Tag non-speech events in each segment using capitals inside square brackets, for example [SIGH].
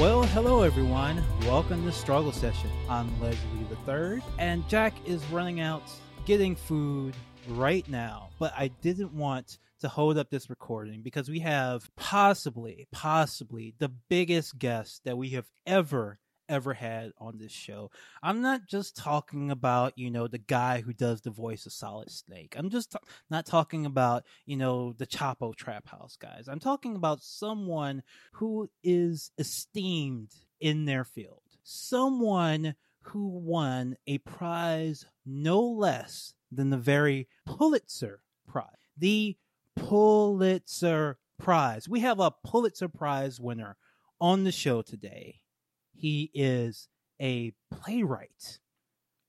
Well, hello everyone. Welcome to Struggle Session. I'm Leslie the Third, and Jack is running out getting food right now. But I didn't want to hold up this recording because we have possibly, possibly the biggest guest that we have ever ever had on this show. I'm not just talking about, you know, the guy who does the voice of Solid Snake. I'm just t- not talking about, you know, the Chapo Trap House guys. I'm talking about someone who is esteemed in their field. Someone who won a prize no less than the very Pulitzer Prize. The Pulitzer Prize. We have a Pulitzer Prize winner on the show today he is a playwright.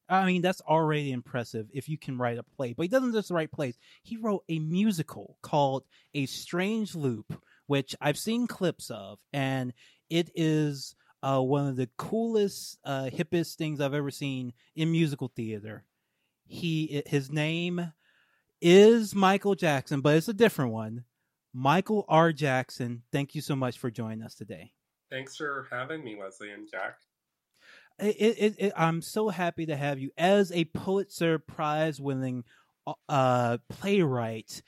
I mean, that's already impressive if you can write a play, but he doesn't just write plays. He wrote a musical called A Strange Loop, which I've seen clips of, and it is uh, one of the coolest, uh, hippest things I've ever seen in musical theater. He, his name is Michael Jackson, but it's a different one. Michael R. Jackson, thank you so much for joining us today. Thanks for having me, Leslie and Jack. It, it, it, I'm so happy to have you as a Pulitzer Prize winning uh, playwright.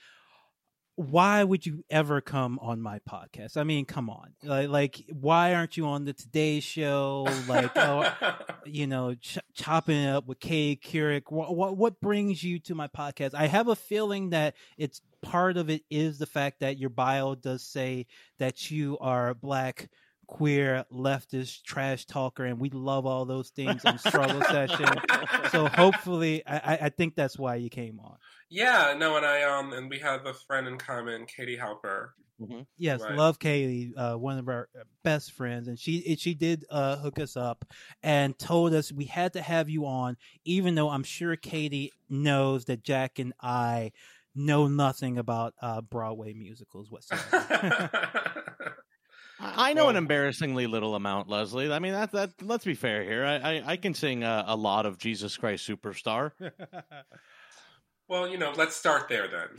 Why would you ever come on my podcast? I mean, come on, like, like why aren't you on the Today Show? Like, oh, [LAUGHS] you know, ch- chopping it up with Katie Couric. What, what what brings you to my podcast? I have a feeling that it's part of it is the fact that your bio does say that you are black queer leftist trash talker and we love all those things on struggle session so hopefully I, I think that's why you came on yeah no and i um and we have a friend in common katie halper mm-hmm. yes right. love katie uh, one of our best friends and she she did uh, hook us up and told us we had to have you on even though i'm sure katie knows that jack and i know nothing about uh, broadway musicals whatsoever [LAUGHS] [LAUGHS] I know well, an embarrassingly little amount, Leslie. I mean, that that. Let's be fair here. I I, I can sing a, a, lot of Jesus Christ Superstar. [LAUGHS] well, you know, let's start there then.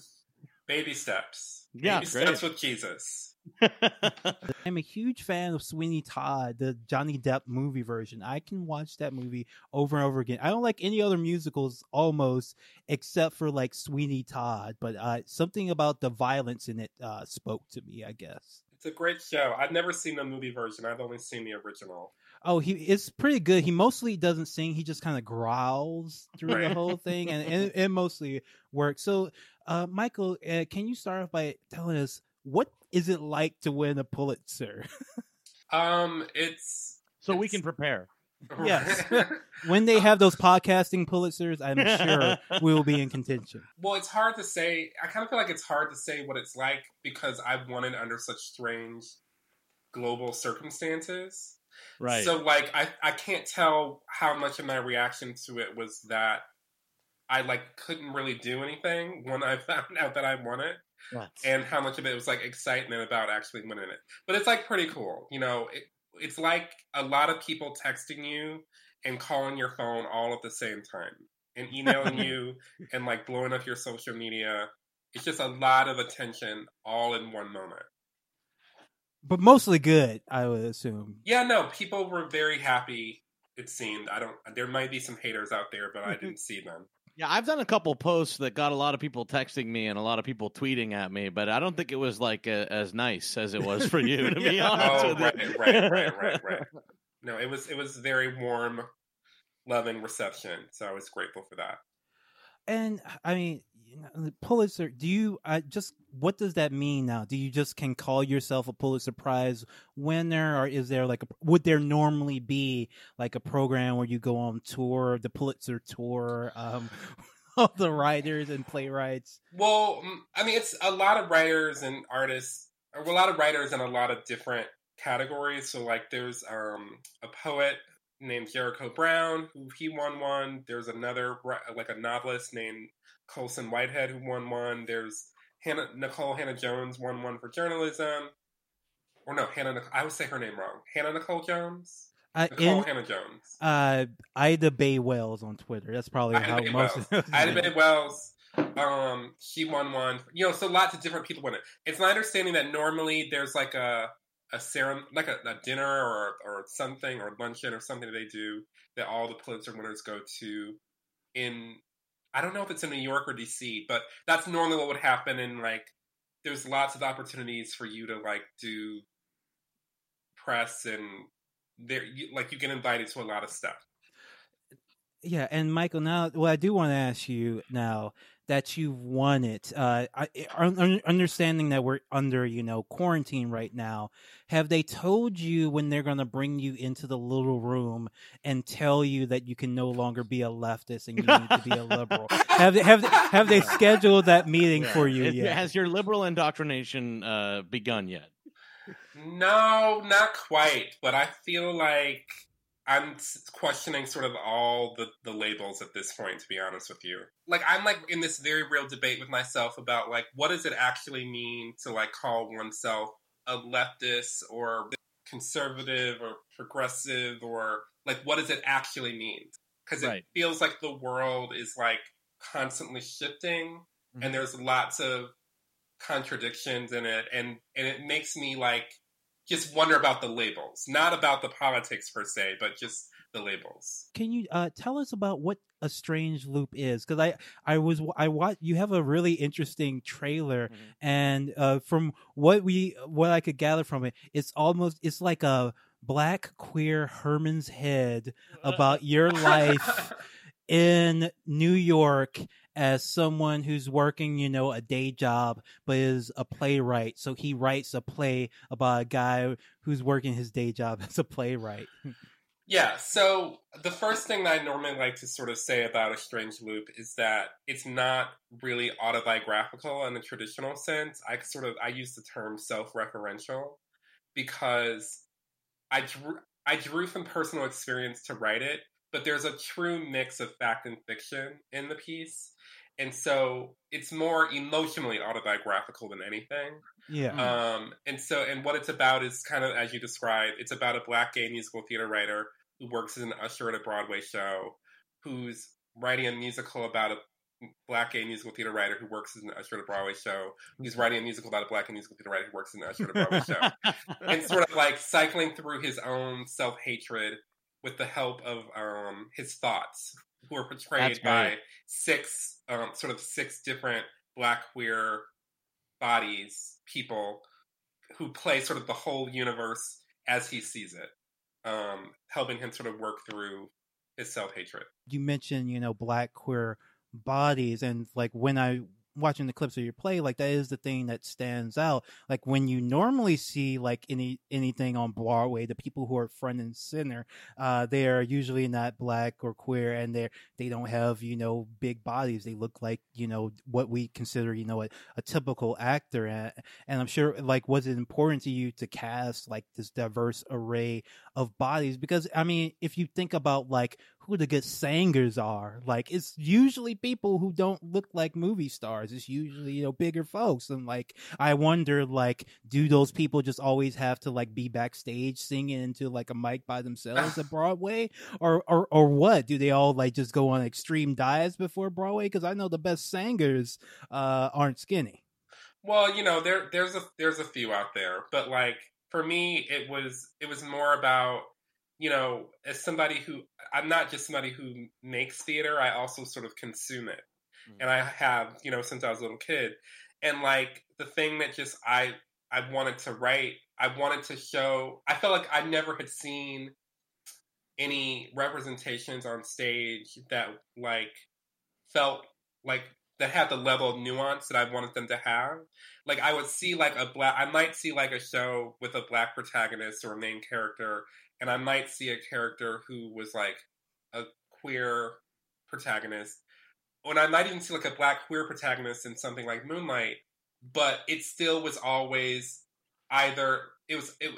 Baby steps. Yeah, Baby steps with Jesus. [LAUGHS] I'm a huge fan of Sweeney Todd, the Johnny Depp movie version. I can watch that movie over and over again. I don't like any other musicals almost except for like Sweeney Todd, but uh, something about the violence in it uh, spoke to me, I guess. It's a great show. I've never seen the movie version. I've only seen the original. Oh, he it's pretty good. He mostly doesn't sing. He just kind of growls through right. the whole thing, and, and it mostly works. So, uh, Michael, uh, can you start off by telling us what is it like to win a Pulitzer? [LAUGHS] um, it's so it's, we can prepare. Yes. [LAUGHS] when they have those podcasting Pulitzers, I'm sure [LAUGHS] we will be in contention. Well, it's hard to say. I kind of feel like it's hard to say what it's like because I've won it under such strange global circumstances. Right. So, like, I, I can't tell how much of my reaction to it was that I, like, couldn't really do anything when I [LAUGHS] found out that I won it. What? And how much of it was, like, excitement about actually winning it. But it's, like, pretty cool. You know, it, it's like a lot of people texting you and calling your phone all at the same time and emailing [LAUGHS] you and like blowing up your social media. It's just a lot of attention all in one moment. But mostly good, I would assume. Yeah, no, people were very happy. It seemed. I don't. There might be some haters out there, but I didn't see them. Yeah, I've done a couple posts that got a lot of people texting me and a lot of people tweeting at me, but I don't think it was like a, as nice as it was for you. To [LAUGHS] be honest, oh, right, right, right, right, [LAUGHS] right. No, it was it was very warm, loving reception. So I was grateful for that. And I mean, Pulitzer. Do you I just what does that mean now? Do you just can call yourself a Pulitzer Prize winner, or is there like a, would there normally be like a program where you go on tour, the Pulitzer tour? Um, [LAUGHS] of the writers and playwrights. Well, mm, I mean, it's a lot of writers and artists, a lot of writers in a lot of different categories. So, like, there's um, a poet named Jericho Brown who he won one. There's another like a novelist named Colson Whitehead who won one. There's Hannah, Nikole Hannah Jones won one for journalism. Or no, Hannah. I would say her name wrong. Hannah Nicole Jones. Uh, Nicole in, Hannah Jones. Uh, Ida Bae Wells on Twitter. That's probably Ida how Bay most. Wells. Ida Bae Wells. Um, she won one. You know, so lots of different people win it. It's my understanding that normally there's like a a serum like a, a, dinner or or something or luncheon or something that they do that all the Pulitzer winners go to in I don't know if it's in New York or DC, but that's normally what would happen And like there's lots of opportunities for you to like do press and there you, like you get invited to a lot of stuff. Yeah, and Michael, now what I do want to ask you now that you've won it, uh, I, understanding that we're under you know quarantine right now, have they told you when they're going to bring you into the little room and tell you that you can no longer be a leftist and you need to be a liberal? [LAUGHS] have they, have they, have they scheduled that meeting yeah. for you yet? Has your liberal indoctrination uh, begun yet? No, not quite. But I feel like I'm questioning sort of all the, the labels at this point, to be honest with you. Like, I'm like in this very real debate with myself about like, what does it actually mean to like call oneself a leftist or conservative or progressive or like, what does it actually mean? Because it right. feels like the world is like constantly shifting mm-hmm. and there's lots of contradictions in it. And, and it makes me like, just wonder about the labels, not about the politics per se, but just the labels. Can you uh, tell us about what a strange loop is? Because I I was I watch you have a really interesting trailer, mm-hmm. and uh, from what we what I could gather from it, it's almost it's like a black queer Herman's head about your [LAUGHS] life in New York as someone who's working, you know, a day job, but is a playwright. So he writes a play about a guy who's working his day job [LAUGHS] as a playwright. Yeah, so the first thing that I normally like to sort of say about A Strange Loop is that it's not really autobiographical in the traditional sense. I sort of I use the term self-referential because I drew I drew from personal experience to write it, but there's a true mix of fact and fiction in the piece. And so it's more emotionally autobiographical than anything. Yeah. Um, and so, and what it's about is kind of as you described, it's about a black gay musical theater writer who works as an usher at a Broadway show, who's writing a musical about a black gay musical theater writer who works as an usher at a Broadway show. He's writing a musical about a black gay musical theater writer who works as an usher at a Broadway show, [LAUGHS] and sort of like cycling through his own self hatred with the help of um, his thoughts, who are portrayed by six, um, sort of six different black queer bodies, people who play sort of the whole universe as he sees it, um, helping him sort of work through his self hatred. You mentioned, you know, black queer bodies, and like when I watching the clips of your play, like that is the thing that stands out. Like when you normally see like any anything on Broadway, the people who are front and center, uh, they are usually not black or queer, and they they don't have you know big bodies. They look like you know what we consider you know a, a typical actor, and, and I'm sure like was it important to you to cast like this diverse array of bodies? Because I mean, if you think about like who the good singers are. Like it's usually people who don't look like movie stars. It's usually, you know, bigger folks. And like I wonder like do those people just always have to like be backstage singing into like a mic by themselves at [SIGHS] Broadway? Or or or what? Do they all like just go on extreme diets before Broadway? Because I know the best singers uh aren't skinny. Well, you know, there there's a there's a few out there, but like for me it was it was more about you know, as somebody who I'm not just somebody who makes theater, I also sort of consume it. Mm-hmm. And I have, you know, since I was a little kid. And like the thing that just I I wanted to write, I wanted to show I felt like I never had seen any representations on stage that like felt like that had the level of nuance that I wanted them to have. Like I would see like a black I might see like a show with a black protagonist or a main character and I might see a character who was like a queer protagonist, and I might even see like a black queer protagonist in something like Moonlight, but it still was always either it was it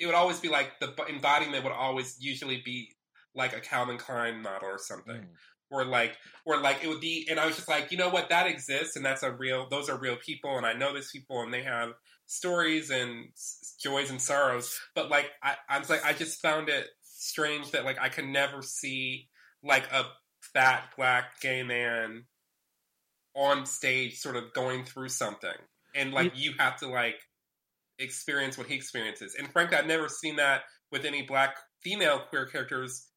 it would always be like the embodiment would always usually be like a Calvin Klein model or something. Mm. Or like, or like it would be, and I was just like, you know what, that exists, and that's a real. Those are real people, and I know these people, and they have stories and joys and sorrows. But like, I, I was like, I just found it strange that like I could never see like a fat black gay man on stage sort of going through something and like you have to like experience what he experiences. And frankly, I've never seen that with any black female queer characters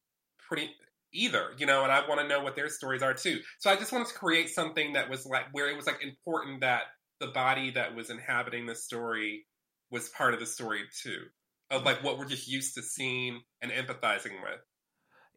pretty either, you know, and I want to know what their stories are too. So I just wanted to create something that was like where it was like important that the body that was inhabiting the story was part of the story too. Of like what we're just used to seeing and empathizing with.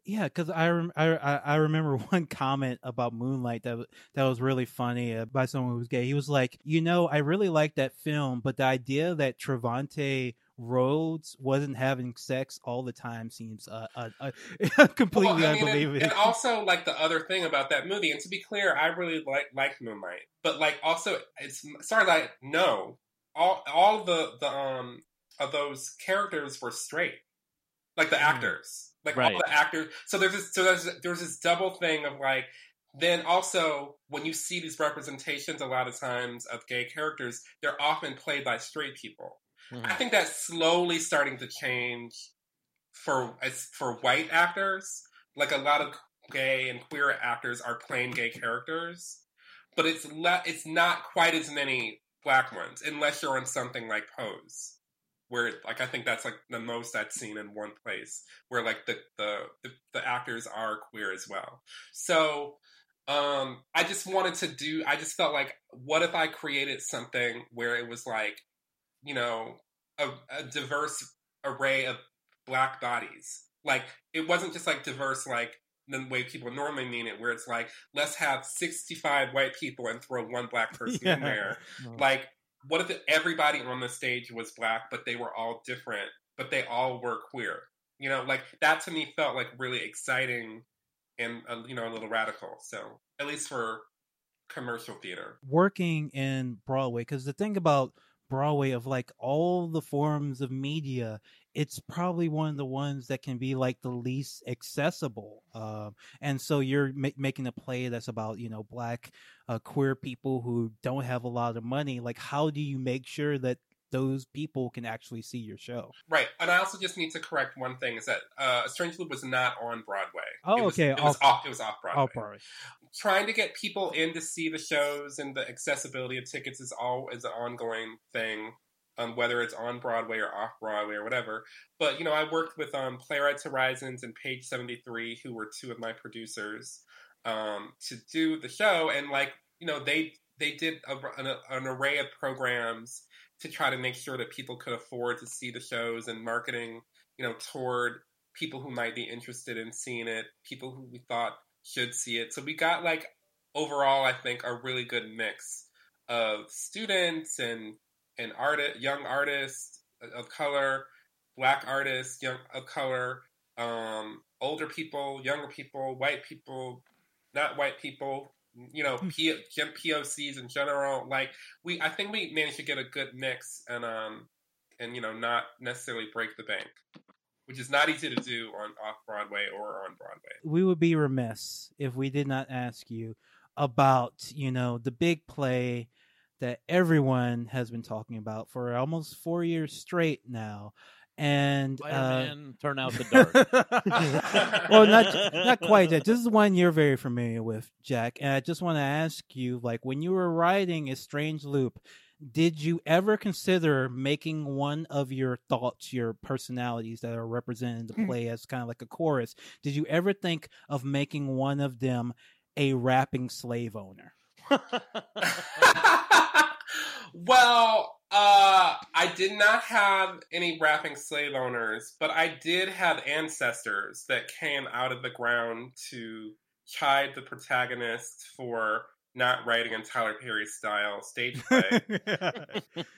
Yeah, because I, rem- I I remember [LAUGHS] one comment about Moonlight that that was really funny uh, by someone who was gay. He was like, you know, I really like that film, but the idea that Trevante Rhodes wasn't having sex all the time seems uh, uh, uh [LAUGHS] completely well, I mean, unbelievable. And, and, also, like the other thing about that movie, and to be clear, I really like like Moonlight, but like also, it's sorry, like no, all all the the um of those characters were straight, like the mm. actors, like right. all the actors. So there's this, so there's there's this double thing of like. Then also, when you see these representations, a lot of times of gay characters, they're often played by straight people. Mm-hmm. I think that's slowly starting to change for for white actors. Like a lot of gay and queer actors are playing gay characters, but it's le- it's not quite as many black ones unless you're on something like Pose, where like I think that's like the most I've seen in one place where like the the the, the actors are queer as well. So um I just wanted to do I just felt like what if I created something where it was like you know, a, a diverse array of black bodies. Like it wasn't just like diverse like the way people normally mean it, where it's like, let's have 65 white people and throw one black [LAUGHS] person yeah. in there. Like, what if everybody on the stage was black, but they were all different, but they all were queer? You know, like that to me felt like really exciting and, uh, you know, a little radical. So, at least for commercial theater. Working in Broadway, because the thing about Broadway of like all the forms of media, it's probably one of the ones that can be like the least accessible. Um, and so you're ma- making a play that's about you know black uh, queer people who don't have a lot of money. Like, how do you make sure that those people can actually see your show. Right. And I also just need to correct one thing is that uh, Strange Loop was not on Broadway. Oh, it was, okay. It was, off, it was off Broadway. Off Broadway. Trying to get people in to see the shows and the accessibility of tickets is all is an ongoing thing. Um, whether it's on Broadway or off Broadway or whatever. But you know, I worked with um, Playwrights Horizons and Page Seventy Three, who were two of my producers, um, to do the show, and like you know, they they did a, an, an, array of programs to try to make sure that people could afford to see the shows and marketing, you know, toward people who might be interested in seeing it, people who we thought should see it. So we got like overall, I think, a really good mix of students and and artist, young artists of color, black artists, young of color, um, older people, younger people, white people, not white people, you know, hmm. P- POCs in general. Like we, I think we managed to get a good mix and um and you know not necessarily break the bank, which is not easy to do on off Broadway or on Broadway. We would be remiss if we did not ask you about you know the big play that everyone has been talking about for almost four years straight now and uh, turn out the [LAUGHS] dark. [LAUGHS] well, not not quite that. This is one you're very familiar with, Jack. And I just want to ask you, like, when you were writing a strange loop, did you ever consider making one of your thoughts, your personalities that are represented in the hmm. play as kind of like a chorus? Did you ever think of making one of them a rapping slave owner? [LAUGHS] well, uh, I did not have any rapping slave owners, but I did have ancestors that came out of the ground to chide the protagonist for not writing in Tyler Perry style stage [LAUGHS] play.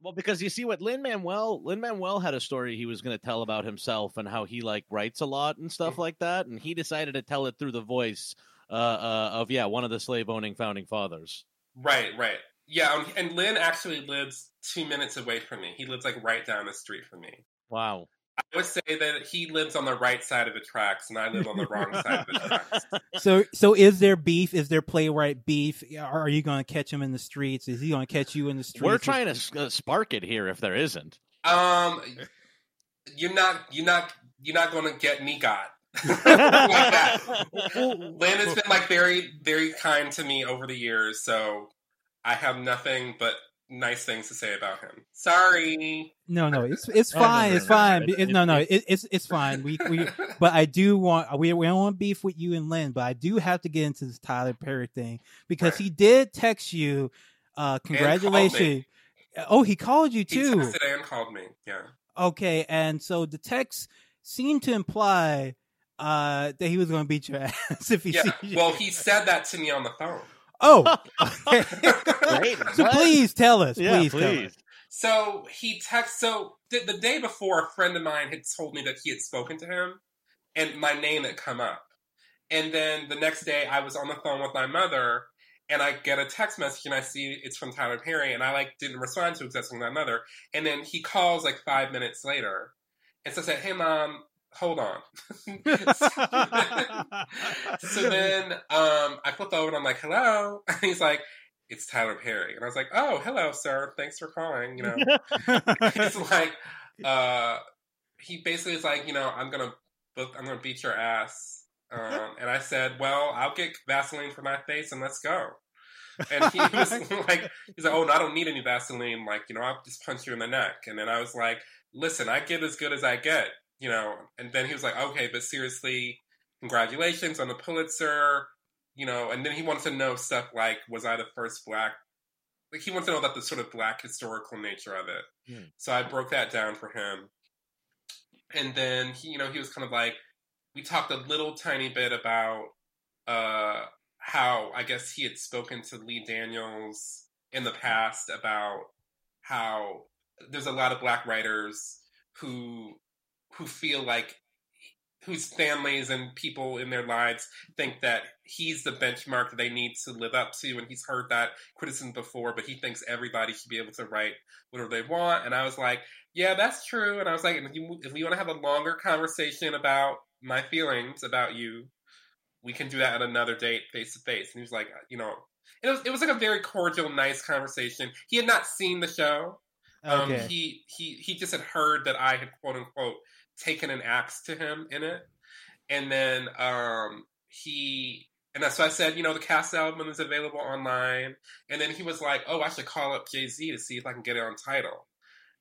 well, because you see what Lin Manuel Lin Manuel had a story he was going to tell about himself and how he like writes a lot and stuff mm. like that, and he decided to tell it through the voice uh, uh, of yeah one of the slave owning founding fathers. Right, right. Yeah, um, and Lin actually lives two minutes away from me. He lives like right down the street from me. Wow. I would say that he lives on the right side of the tracks, and I live on the wrong side of the [LAUGHS] tracks. So, so is there beef? Is there playwright beef? Are you going to catch him in the streets? Is he going to catch you in the streets? We're trying to uh, spark it here. If there isn't, um, you're not, you're not, you're not going to get me got. [LAUGHS] like that. Lin has been like very, very kind to me over the years, so I have nothing but nice things to say about him. Sorry. No, no, it's [LAUGHS] it's fine. It's fine. It, no, no, it, it's it's fine. We we, [LAUGHS] but I do want we we don't want beef with you and Lin, but I do have to get into this Tyler Perry thing because right. he did text you. Uh, congratulations. Oh, he called you too. He texted and called me. Yeah. Okay, and so the text seemed to imply uh, that he was going to beat your [LAUGHS] ass if he yeah. sees you. Well, he said that to me on the phone. Oh, [LAUGHS] okay. [LAUGHS] so please tell us. Yeah, please, please. So he text. So the, the, day before, a friend of mine had told me that he had spoken to him, and my name had come up. And then the next day, I was on the phone with my mother, and I get a text message, and I see it's from Tyler Perry, and I like didn't respond to it because that's from my mother. And then he calls like five minutes later, and so I said, "Hey, mom, hold on. [LAUGHS] so then um, I flip over and I'm like, hello. [LAUGHS] And he's like, it's Tyler Perry. And I was like, oh, hello, sir. Thanks for calling. You know, [LAUGHS] it's like, uh, he basically is like, you know, I'm going to book, I'm going to beat your ass. Um, and I said, well, I'll get Vaseline for my face and let's go. And he was like, he's like, oh, no, I don't need any Vaseline. Like, you know, I'll just punch you in the neck. And then I was like, listen, I get as good as I get you know, and then he was like, okay, but seriously, congratulations on the Pulitzer, you know, and then he wants to know stuff like, was I the first black? Like he wants to know about the sort of black historical nature of it. Hmm. So I broke that down for him, and then he, you know, he was kind of like, we talked a little tiny bit about uh, how I guess he had spoken to Lee Daniels in the past about how there's a lot of black writers who who feel like whose families and people in their lives think that he's the benchmark they need to live up to and he's heard that criticism before but he thinks everybody should be able to write whatever they want. And i was like yeah that's true. And i was like if, you, if we want to have a longer conversation about my feelings about you we can do that at another date face to face and he was like you know it was, it was like a very cordial nice conversation. He had not seen the show um, okay. he he he just had heard that i had quote unquote taken an axe to him in it. And then um, he and so I said, you know, the cast album is available online. And then he was like, oh, I should call up Jay Z to see if I can get it on Tidal.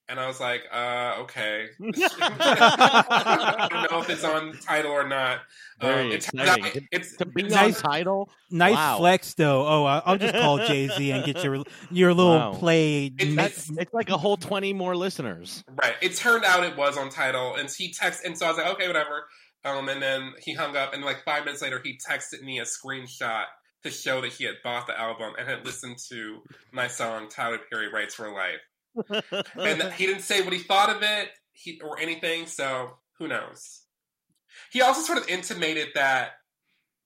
And I was like, uh, okay. [LAUGHS] [LAUGHS] I don't know if it's on Tidal or not. Very um, it's, exciting. It's, to be nice, on Tidal. Nice wow. flex, though. Oh, I'll just call Jay Z and get your your little wow. play. It's, it's like a whole twenty more listeners. Right. It turned out it was on Tidal, and he texted, and so I was like, okay, whatever. Um, and then he hung up, and like five minutes later, he texted me a screenshot to show that he had bought the album and had listened to my song "Tyler Perry Writes for Life." And he didn't say what he thought of it he, or anything, so who knows? He also sort of intimated that,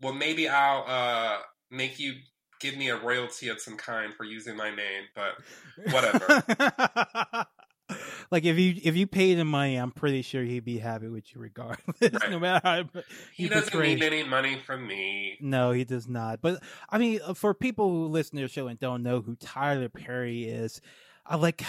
well, maybe I'll uh, make you give me a royalty of some kind for using my name, but whatever. [LAUGHS] like if you if you paid him money, I'm pretty sure he'd be happy with you regardless. Right. [LAUGHS] no matter how he, doesn't need any money from me. No, he does not. But I mean, uh, for people who listen to the show and don't know who Tyler Perry is, I like.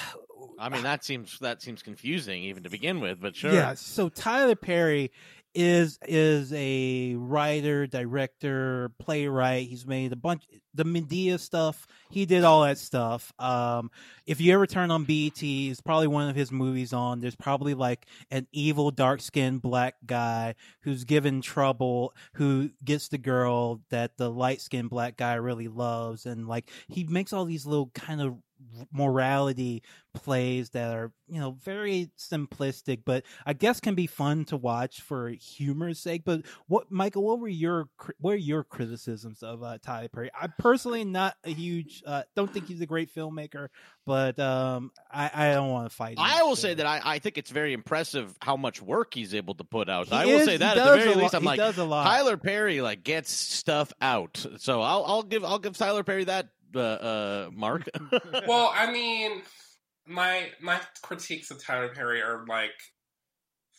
I mean, that seems that seems confusing even to begin with, but sure. Yeah. So Tyler Perry is is a writer, director, playwright. He's made a bunch the Madea stuff. He did all that stuff. Um, if you ever turn on BET, it's probably one of his movies on. There's probably like an evil, dark skinned black guy who's given trouble, who gets the girl that the light skinned black guy really loves, and like he makes all these little kind of morality plays that are you know very simplistic but i guess can be fun to watch for humor's sake but what michael what were your what are your criticisms of uh, tyler perry i'm personally not a huge uh, don't think he's a great filmmaker but um, I, I don't want to fight. I will say that I, I think it's very impressive how much work he's able to put out. He I will say that at the very least, I'm like Tyler Perry like gets stuff out. So I'll I'll give I'll give Tyler Perry that uh, uh, Mark? [LAUGHS] well, I mean, my my critiques of Tyler Perry are like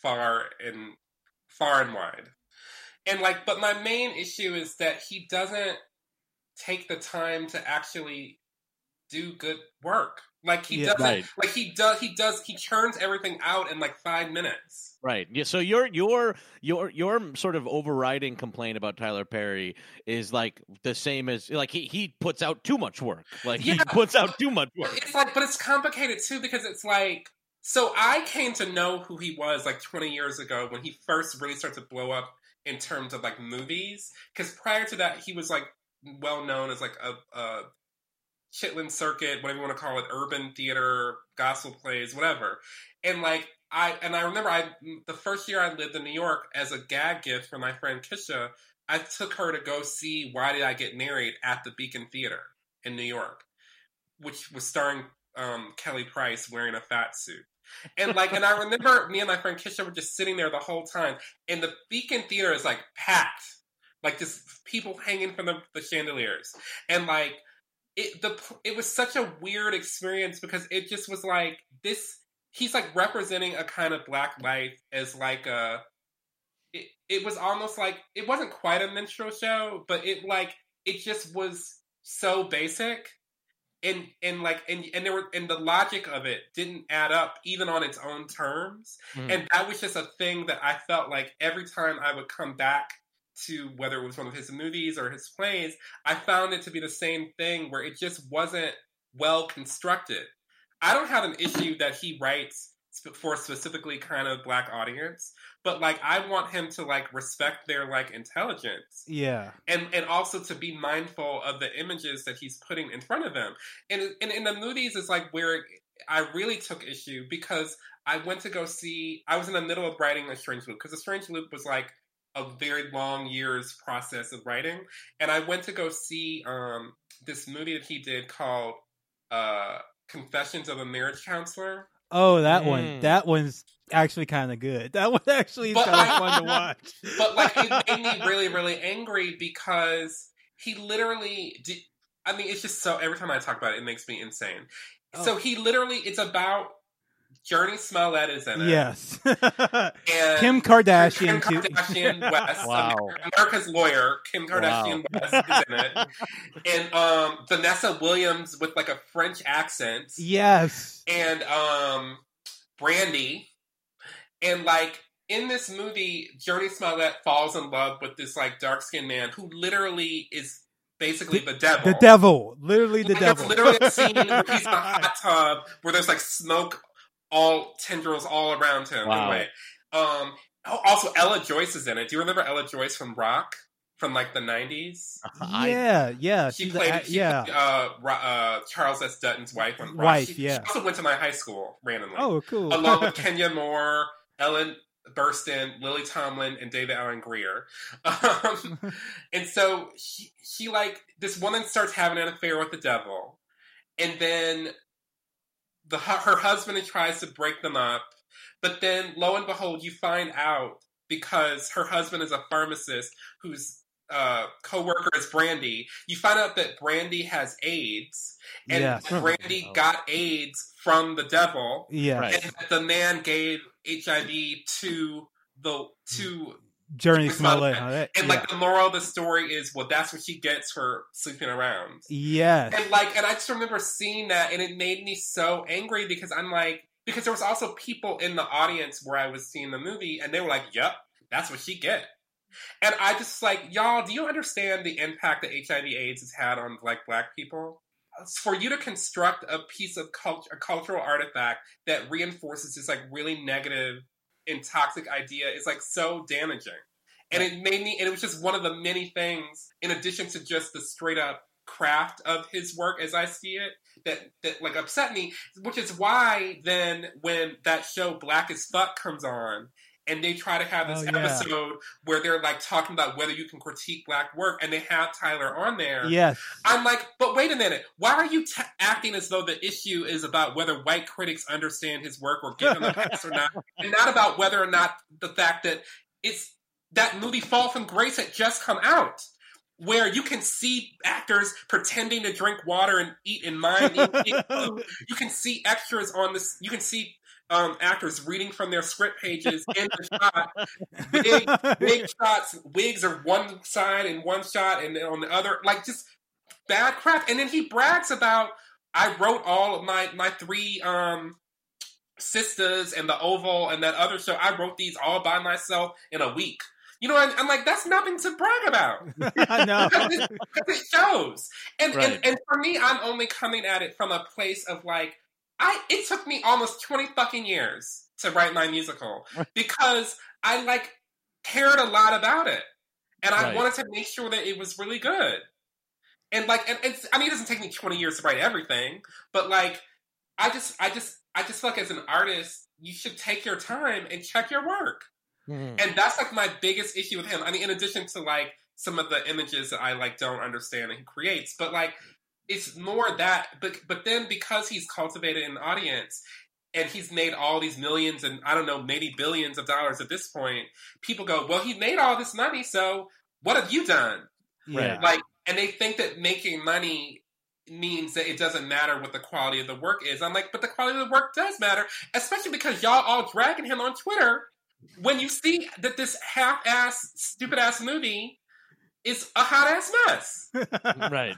far and far and wide, and like, but my main issue is that he doesn't take the time to actually do good work. Like he yeah, doesn't. Right. Like he does. He does. He churns everything out in like five minutes. Right. Yeah. So your your your your sort of overriding complaint about Tyler Perry is like the same as like he he puts out too much work. Like yeah. he puts out too much work. It's like, but it's complicated too because it's like. So I came to know who he was like 20 years ago when he first really started to blow up in terms of like movies. Because prior to that, he was like well known as like a, a Chitlin circuit, whatever you want to call it, urban theater, gospel plays, whatever. And like I and I remember I the first year I lived in New York as a gag gift for my friend Kisha, I took her to go see Why Did I Get Married at the Beacon Theater in New York, which was starring um, Kelly Price wearing a fat suit. And like, and I remember me and my friend Kisha were just sitting there the whole time, and the Beacon Theater is like packed, like just people hanging from the, the chandeliers, and like it the it was such a weird experience because it just was like this he's like representing a kind of black life as like a it, it was almost like it wasn't quite a minstrel show but it like it just was so basic and and like and and there were and the logic of it didn't add up even on its own terms mm. and that was just a thing that i felt like every time i would come back to whether it was one of his movies or his plays, I found it to be the same thing where it just wasn't well constructed. I don't have an issue that he writes for specifically kind of black audience, but like I want him to like respect their like intelligence. Yeah. And and also to be mindful of the images that he's putting in front of them. And, and in the movies is like where I really took issue because I went to go see I was in the middle of writing a strange loop because a strange loop was like a very long years process of writing. And I went to go see um, this movie that he did called uh, Confessions of a Marriage Counselor. Oh, that mm. one. That one's actually kind of good. That one [LAUGHS] actually is kind of fun to watch. [LAUGHS] But like, it made me really, really angry because he literally. Did, I mean, it's just so. Every time I talk about it, it makes me insane. Oh. So he literally. It's about Jurnee Smollett is in it. Yes. and Kim Kardashian. Kim Kardashian West. [LAUGHS] wow. America's lawyer, Kim Kardashian wow. West is in it. And um, Vanessa Williams with like a French accent. Yes. And um, Brandy. And like in this movie, Jurnee Smollett falls in love with this like dark skinned man who literally is basically the, the devil. The devil. Literally the like, devil. literally a [LAUGHS] scene where he's in a hot tub where there's like smoke all tendrils all around him. Wow. Anyway, um, oh, also Ella Joyce is in it. Do you remember Ella Joyce from Roc? From like the nineties, yeah, yeah, she played, a, she yeah, played, uh, uh, Charles S. Dutton's wife on Roc. Wife, she, yeah. She also went to my high school randomly. Oh, cool. Along with [LAUGHS] Kenya Moore, Ellen Burstyn, Lily Tomlin, and David Alan Grier. [LAUGHS] Um, and so he, he like this woman starts having an affair with the devil, and then the her husband tries to break them up, but then lo and behold, you find out because her husband is a pharmacist whose uh, co-worker is Brandy. You find out that Brandy has AIDS, and yes. Brandy got AIDS from the devil. Yeah, right. and the man gave HIV to the to Jurnee Smollett. And yeah. like the moral of the story is, well, that's what she gets for sleeping around. Yes. And like, and I just remember seeing that, and it made me so angry because I'm like, because there was also people in the audience where I was seeing the movie, and they were like, "Yep, that's what she get." And I just like, y'all, do you understand the impact that HIV/AIDS has had on like black people? For you to construct a piece of culture, a cultural artifact that reinforces this like really negative and toxic idea is like so damaging. And it made me, and it was just one of the many things, in addition to just the straight up craft of his work as I see it, that that like upset me. Which is why then when that show Black as Fuck comes on, and they try to have this oh, yeah. episode where they're like talking about whether you can critique black work and they have Tyler on there. Yes. I'm like, but wait a minute. Why are you t- acting as though the issue is about whether white critics understand his work or give him a pass or not, [LAUGHS] and not about whether or not the fact that it's that movie Fall from Grace had just come out where you can see actors pretending to drink water and eat and mime. [LAUGHS] you can see extras on this. You can see um, actors reading from their script pages in the shot. Big, big [LAUGHS] shots. Wigs are one side in one shot, and then on the other, like just bad crap. And then he brags about I wrote all of my my three um sisters and the Oval and that other show. I wrote these all by myself in a week. You know, I'm, I'm like, that's nothing to brag about. [LAUGHS] no, because [LAUGHS] it, it, shows. And, Right. and and for me, I'm only coming at it from a place of like, I it took me almost 20 fucking years to write my musical because I like cared a lot about it, and I Right. wanted to make sure that it was really good. And like, and it's I mean, it doesn't take me 20 years to write everything, but like, I just, I just, I just feel like as an artist, you should take your time and check your work. Mhm. And that's like my biggest issue with him. I mean, in addition to like some of the images that I like don't understand and he creates, but like it's more that. But but then because he's cultivated an audience and he's made all these millions and I don't know maybe billions of dollars at this point, people go, well, he made all this money, so what have you done? yeah. Like, and they think that making money means that it doesn't matter what the quality of the work is. I'm like, but the quality of the work does matter, especially because y'all all dragging him on Twitter when you see that this half-ass, stupid-ass movie is a hot-ass mess. [LAUGHS] right.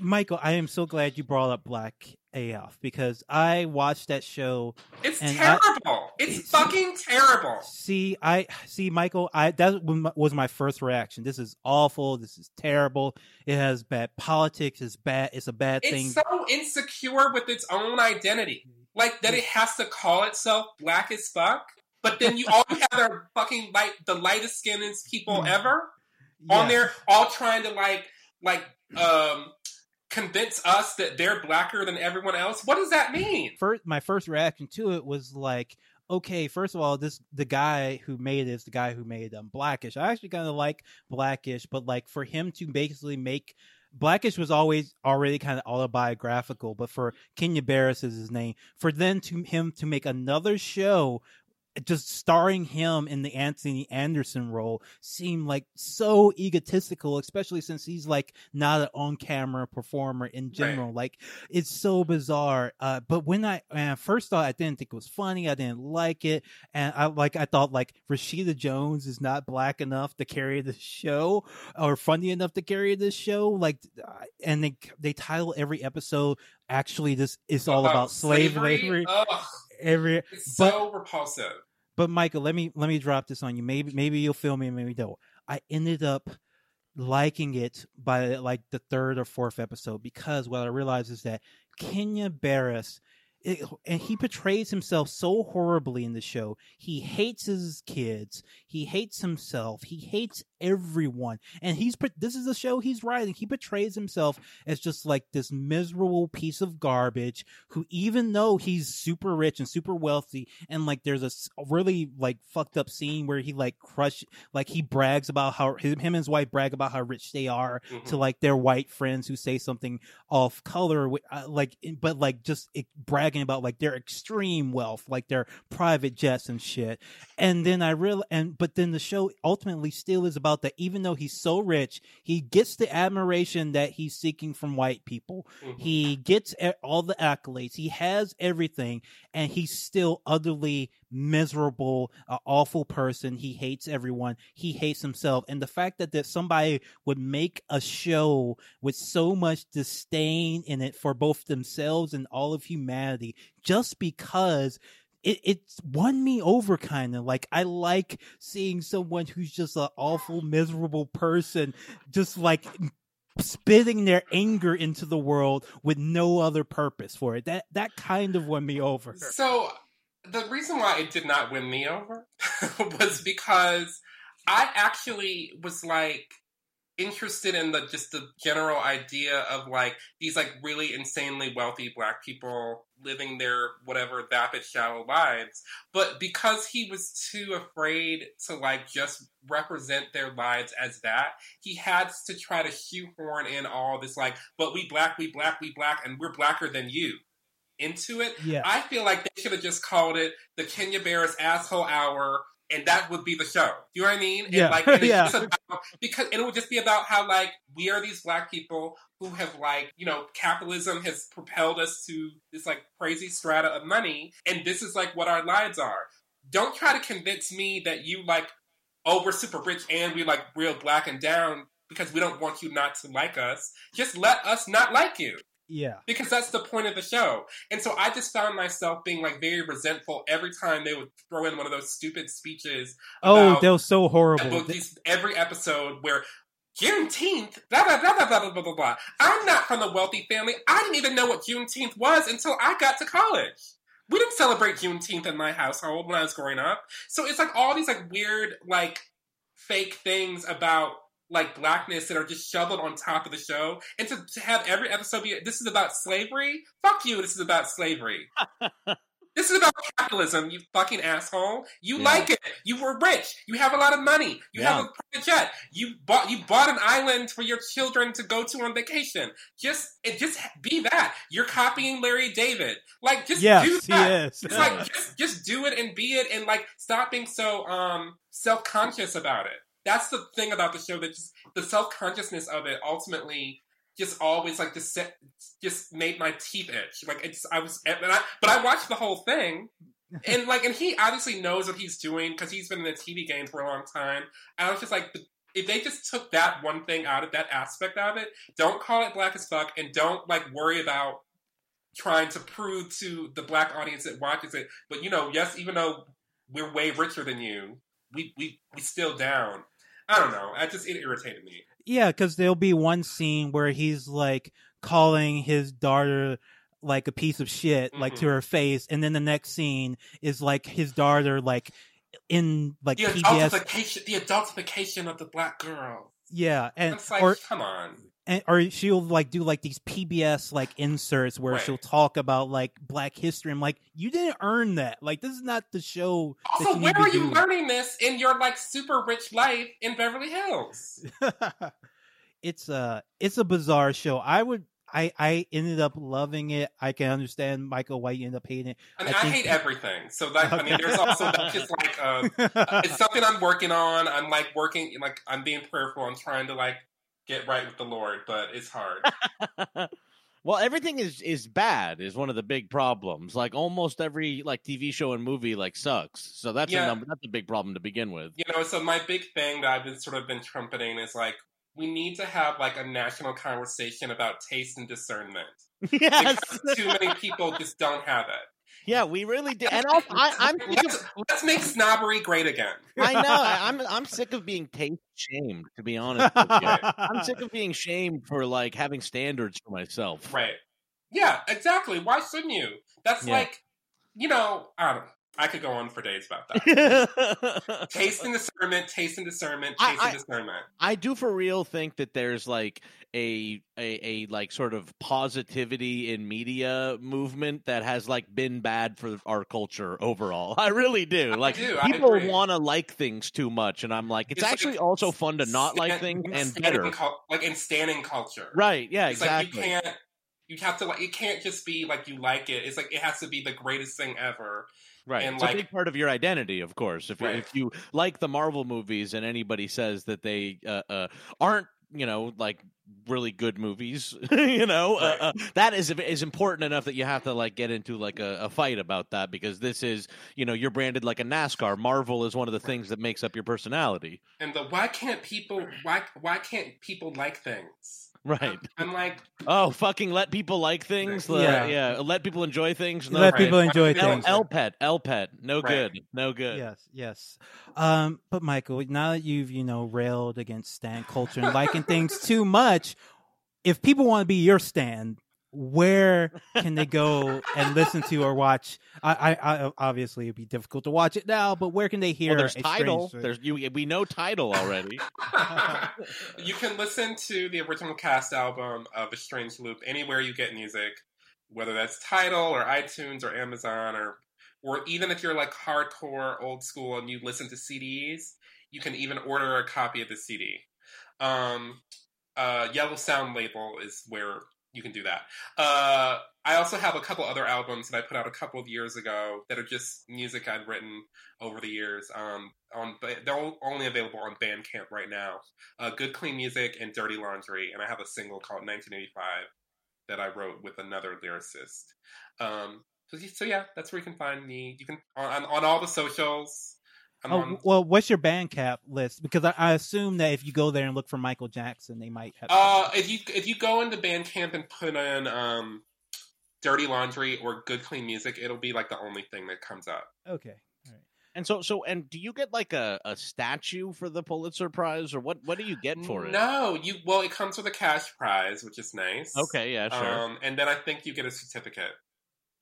Michael, I am so glad you brought up Black AF because I watched that show. It's And I- terrible. it's it's- fucking terrible. See, I see, Michael. I that was my- first reaction. This is awful. This is terrible. It has bad politics. It's bad. It's a bad thing. It's so insecure with its own identity. Like that it has to call itself black as fuck. But then you all you have are fucking light the lightest skinned people ever. on there all trying to like like um convince us that they're blacker than everyone else? What does that mean? First my first reaction to it was like okay first of all this the guy who made it is the guy who made um blackish i actually kind of like blackish but like for him to basically make blackish was always already kind of autobiographical but for kenya barris is his name for then to him to make another show just starring him in the Anthony Anderson role seemed like so egotistical, especially since he's like not an on-camera performer in general. Like it's so bizarre. Uh, but when I, when I first thought, I didn't think it was funny. I didn't like it, and I like I thought like Rashida Jones is not black enough to carry the show or funny enough to carry this show. Like, and they they title every episode actually this is all about slavery. Ugh, Every it's But- so repulsive but Michael, let me let me drop this on you. Maybe maybe you'll feel me, maybe don't. I ended up liking it by like the third or fourth episode because what I realized is that Kenya Barris it, and he portrays himself so horribly in the show. He hates his kids. He hates himself. He hates everyone. And he's this is the show he's writing. He portrays himself as just like this miserable piece of garbage who, even though he's super rich and super wealthy, and like there's a really like fucked up scene where he like crush like he brags about how him, him and his wife brag about how rich they are Mhm. to like their white friends who say something off color uh, like but like just it, bragging about like their extreme wealth like their private jets and shit. And then i real and but then the show ultimately still is about that even though he's so rich he gets the admiration that he's seeking from white people. Mhm. he gets all the accolades. He has everything and he's still utterly miserable an awful person. He hates everyone. He hates himself. And the fact that that somebody would make a show with so much disdain in it for both themselves and all of humanity just because it, it's won me over kind of like i like seeing someone who's just an awful miserable person just like spitting their anger into the world with no other purpose for it. That that kind of won me over. So the reason why it did not win me over [LAUGHS] was because i actually was like interested in the just the general idea of like these like really insanely wealthy black people living their whatever vapid shallow lives. But because he was too afraid to like just represent their lives as that he had to try to shoehorn in all this like but we black we black we black and we're blacker than you into it yeah I feel like they should have just called it the Kenya Barris Asshole Hour, and that would be the show. Do you know what I mean? And Yeah. like, and [LAUGHS] Yeah. about, because and it would just be about how like we are these black people who have like you know capitalism has propelled us to this like crazy strata of money, and this is like what our lives are. Don't try to convince me that you like oh we're super rich and we like real black and down because we don't want you not to like us. Just let us not like you. Yeah. Because that's the point of the show. And so I just found myself being like very resentful every time they would throw in one of those stupid speeches. Oh, they were so horrible. Every episode where Juneteenth, blah, blah, blah, blah, blah, blah, blah, blah. I'm not from a wealthy family. I didn't even know what Juneteenth was until I got to college. We didn't celebrate Juneteenth in my household when I was growing up. So it's like all these like weird, like fake things about like blackness that are just shoveled on top of the show. And to, to have every episode be this is about slavery, fuck you, this is about slavery. [LAUGHS] This is about capitalism, you fucking asshole. You yeah. like it. You were rich. You have a lot of money. You yeah. have a private jet. You bought you bought an island for your children to go to on vacation. Just it just be that. You're copying Larry David. Like just yes, do that. He is. It's like just just do it and be it and like stop being so um self conscious about it. That's the thing about the show that just the self consciousness of it ultimately just always like just set, just made my teeth itch. Like it's I was, and I, but I watched the whole thing, [LAUGHS] and like, and he obviously knows what he's doing because he's been in the TV game for a long time. And I was just like, if they just took that one thing out of that aspect of it, don't call it black as fuck, and don't like worry about trying to prove to the black audience that watches it. But you know, yes, even though we're way richer than you, we we we still down. I don't know. I just it irritated me. Yeah, because there'll be one scene where he's like calling his daughter like a piece of shit, mm-hmm. like to mm-hmm. her face, and then the next scene is like his daughter like in like the PBS. adultification, the adultification of the black girl. Yeah, and it's like, or, come on and or she'll like do like these PBS like inserts where right. she'll talk about like Black history. I'm like, you didn't earn that. Like, this is not the show. Also, where are you learning this in your like super rich life in Beverly Hills? [LAUGHS] it's a it's a bizarre show. I would. I, I ended up loving it. I can understand Michael White ended up hating it. I mean, I, I hate everything. So that okay. I mean, there's also that's just like uh, [LAUGHS] it's something I'm working on. I'm like working, like I'm being prayerful. I'm trying to like get right with the Lord, but it's hard. [LAUGHS] well, everything is is bad is one of the big problems. Like almost every like TV show and movie like sucks. So that's yeah. a number that's a big problem to begin with. You know, so my big thing that I've been sort of been trumpeting is like we need to have like a national conversation about taste and discernment. [LAUGHS] Yes. Because too many people just don't have it. Yeah, we really did. And also, I, am let's, let's, make snobbery great again. I know. [LAUGHS] I'm, I'm sick of being taste shamed. To be honest, [LAUGHS] I'm sick of being shamed for like having standards for myself. Right. Yeah. Exactly. Why shouldn't you? That's yeah. like, you know, I don't. I could go on for days about that. [LAUGHS] taste and discernment, taste and discernment, taste I, and discernment. I, I do for real think that there's like a, a a like sort of positivity in media movement that has like been bad for our culture overall. I really do. Like do, people want to like things too much, and I'm like, it's, it's actually like, also fun to not like things and better. Like in standing culture, right? Yeah, it's exactly. Like you can't. You have to like. It can't just be like you like it. It's like it has to be the greatest thing ever Right. And it's like, a big part of your identity, of course. If, right. if you like the Marvel movies and anybody says that they uh, uh, aren't, you know, like really good movies, [LAUGHS] you know, uh, right. uh, that is is important enough that you have to like get into like a, a, fight about that because this is, you know, you're branded like a NASCAR. Marvel is one of the things that makes up your personality. And the why can't people why why can't people like things? Right. [LAUGHS] I'm like, oh, fucking let people like things. Yeah, yeah. Let people enjoy things. No, let right. people enjoy things. El, pet, El pet, no right. good, no good. Yes, yes. Um, but Michael, now that you've you know railed against stand culture and liking things too much, if people want to be your stand, where [LAUGHS] can they go and listen to or watch? I, I, I, obviously it'd be difficult to watch it now, but where can they hear? Well, there's Tidal. There's you. We know Tidal already. [LAUGHS] you can listen to the original cast album of A Strange Loop anywhere you get music, whether that's Tidal or iTunes or Amazon or or even if you're like hardcore old school and you listen to CDs, you can even order a copy of the CD. Um, uh, Yellow Sound label is where you can do that. Uh, I also have a couple other albums that I put out a couple of years ago that are just music I'd written over the years. Um, on they're only available on Bandcamp right now. Uh, Good Clean Music and Dirty Laundry, and I have a single called 1985 that I wrote with another lyricist. Um, so, so, yeah, that's where you can find me. You can on, on all the socials. I'm oh, on, well, what's your Bandcamp list? Because I, I, assume that if you go there and look for Michael Jackson, they might have. Uh, if you if you go into Bandcamp and put in um, "Dirty Laundry" or "Good Clean Music," it'll be like the only thing that comes up. Okay. And so, so, and do you get like a, a statue for the Pulitzer Prize, or what? What do you get for it? No, you. Well, it comes with a cash prize, which is nice. Okay, yeah, sure. Um, and then I think you get a certificate.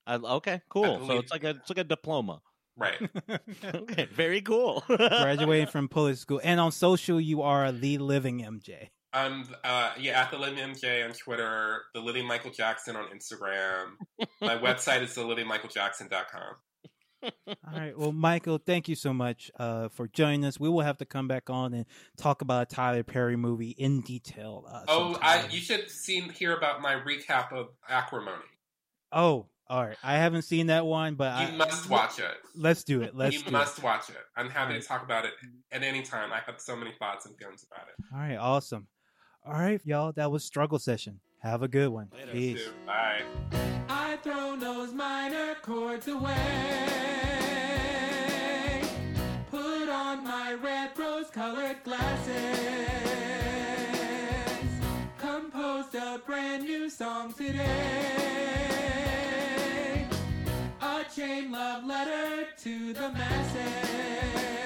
Uh, okay, cool. So it's like a it's like a diploma. Right. [LAUGHS] okay, very cool. [LAUGHS] Graduating from Pulitzer School, and on social, you are the living MJ. I'm uh, yeah at the living MJ on Twitter, the living Michael Jackson on Instagram. My [LAUGHS] website is thelivingmichaeljackson.com. All right. Well, Michael, thank you so much uh, for joining us. We will have to come back on and talk about a Tyler Perry movie in detail. Uh, oh, I, you should see hear about my recap of Acrimony. Oh, all right. I haven't seen that one, but you I, must watch it. Let's do it. Let's. You must it. watch it. I'm happy right. to talk about it at any time. I have so many thoughts and feelings about it. All right. Awesome. All right, y'all. That was struggle session. Have a good one. Later. Peace. Bye. I throw those minor chords away. Put on my red rose colored glasses. Composed a brand new song today. Chain love letter to the masses.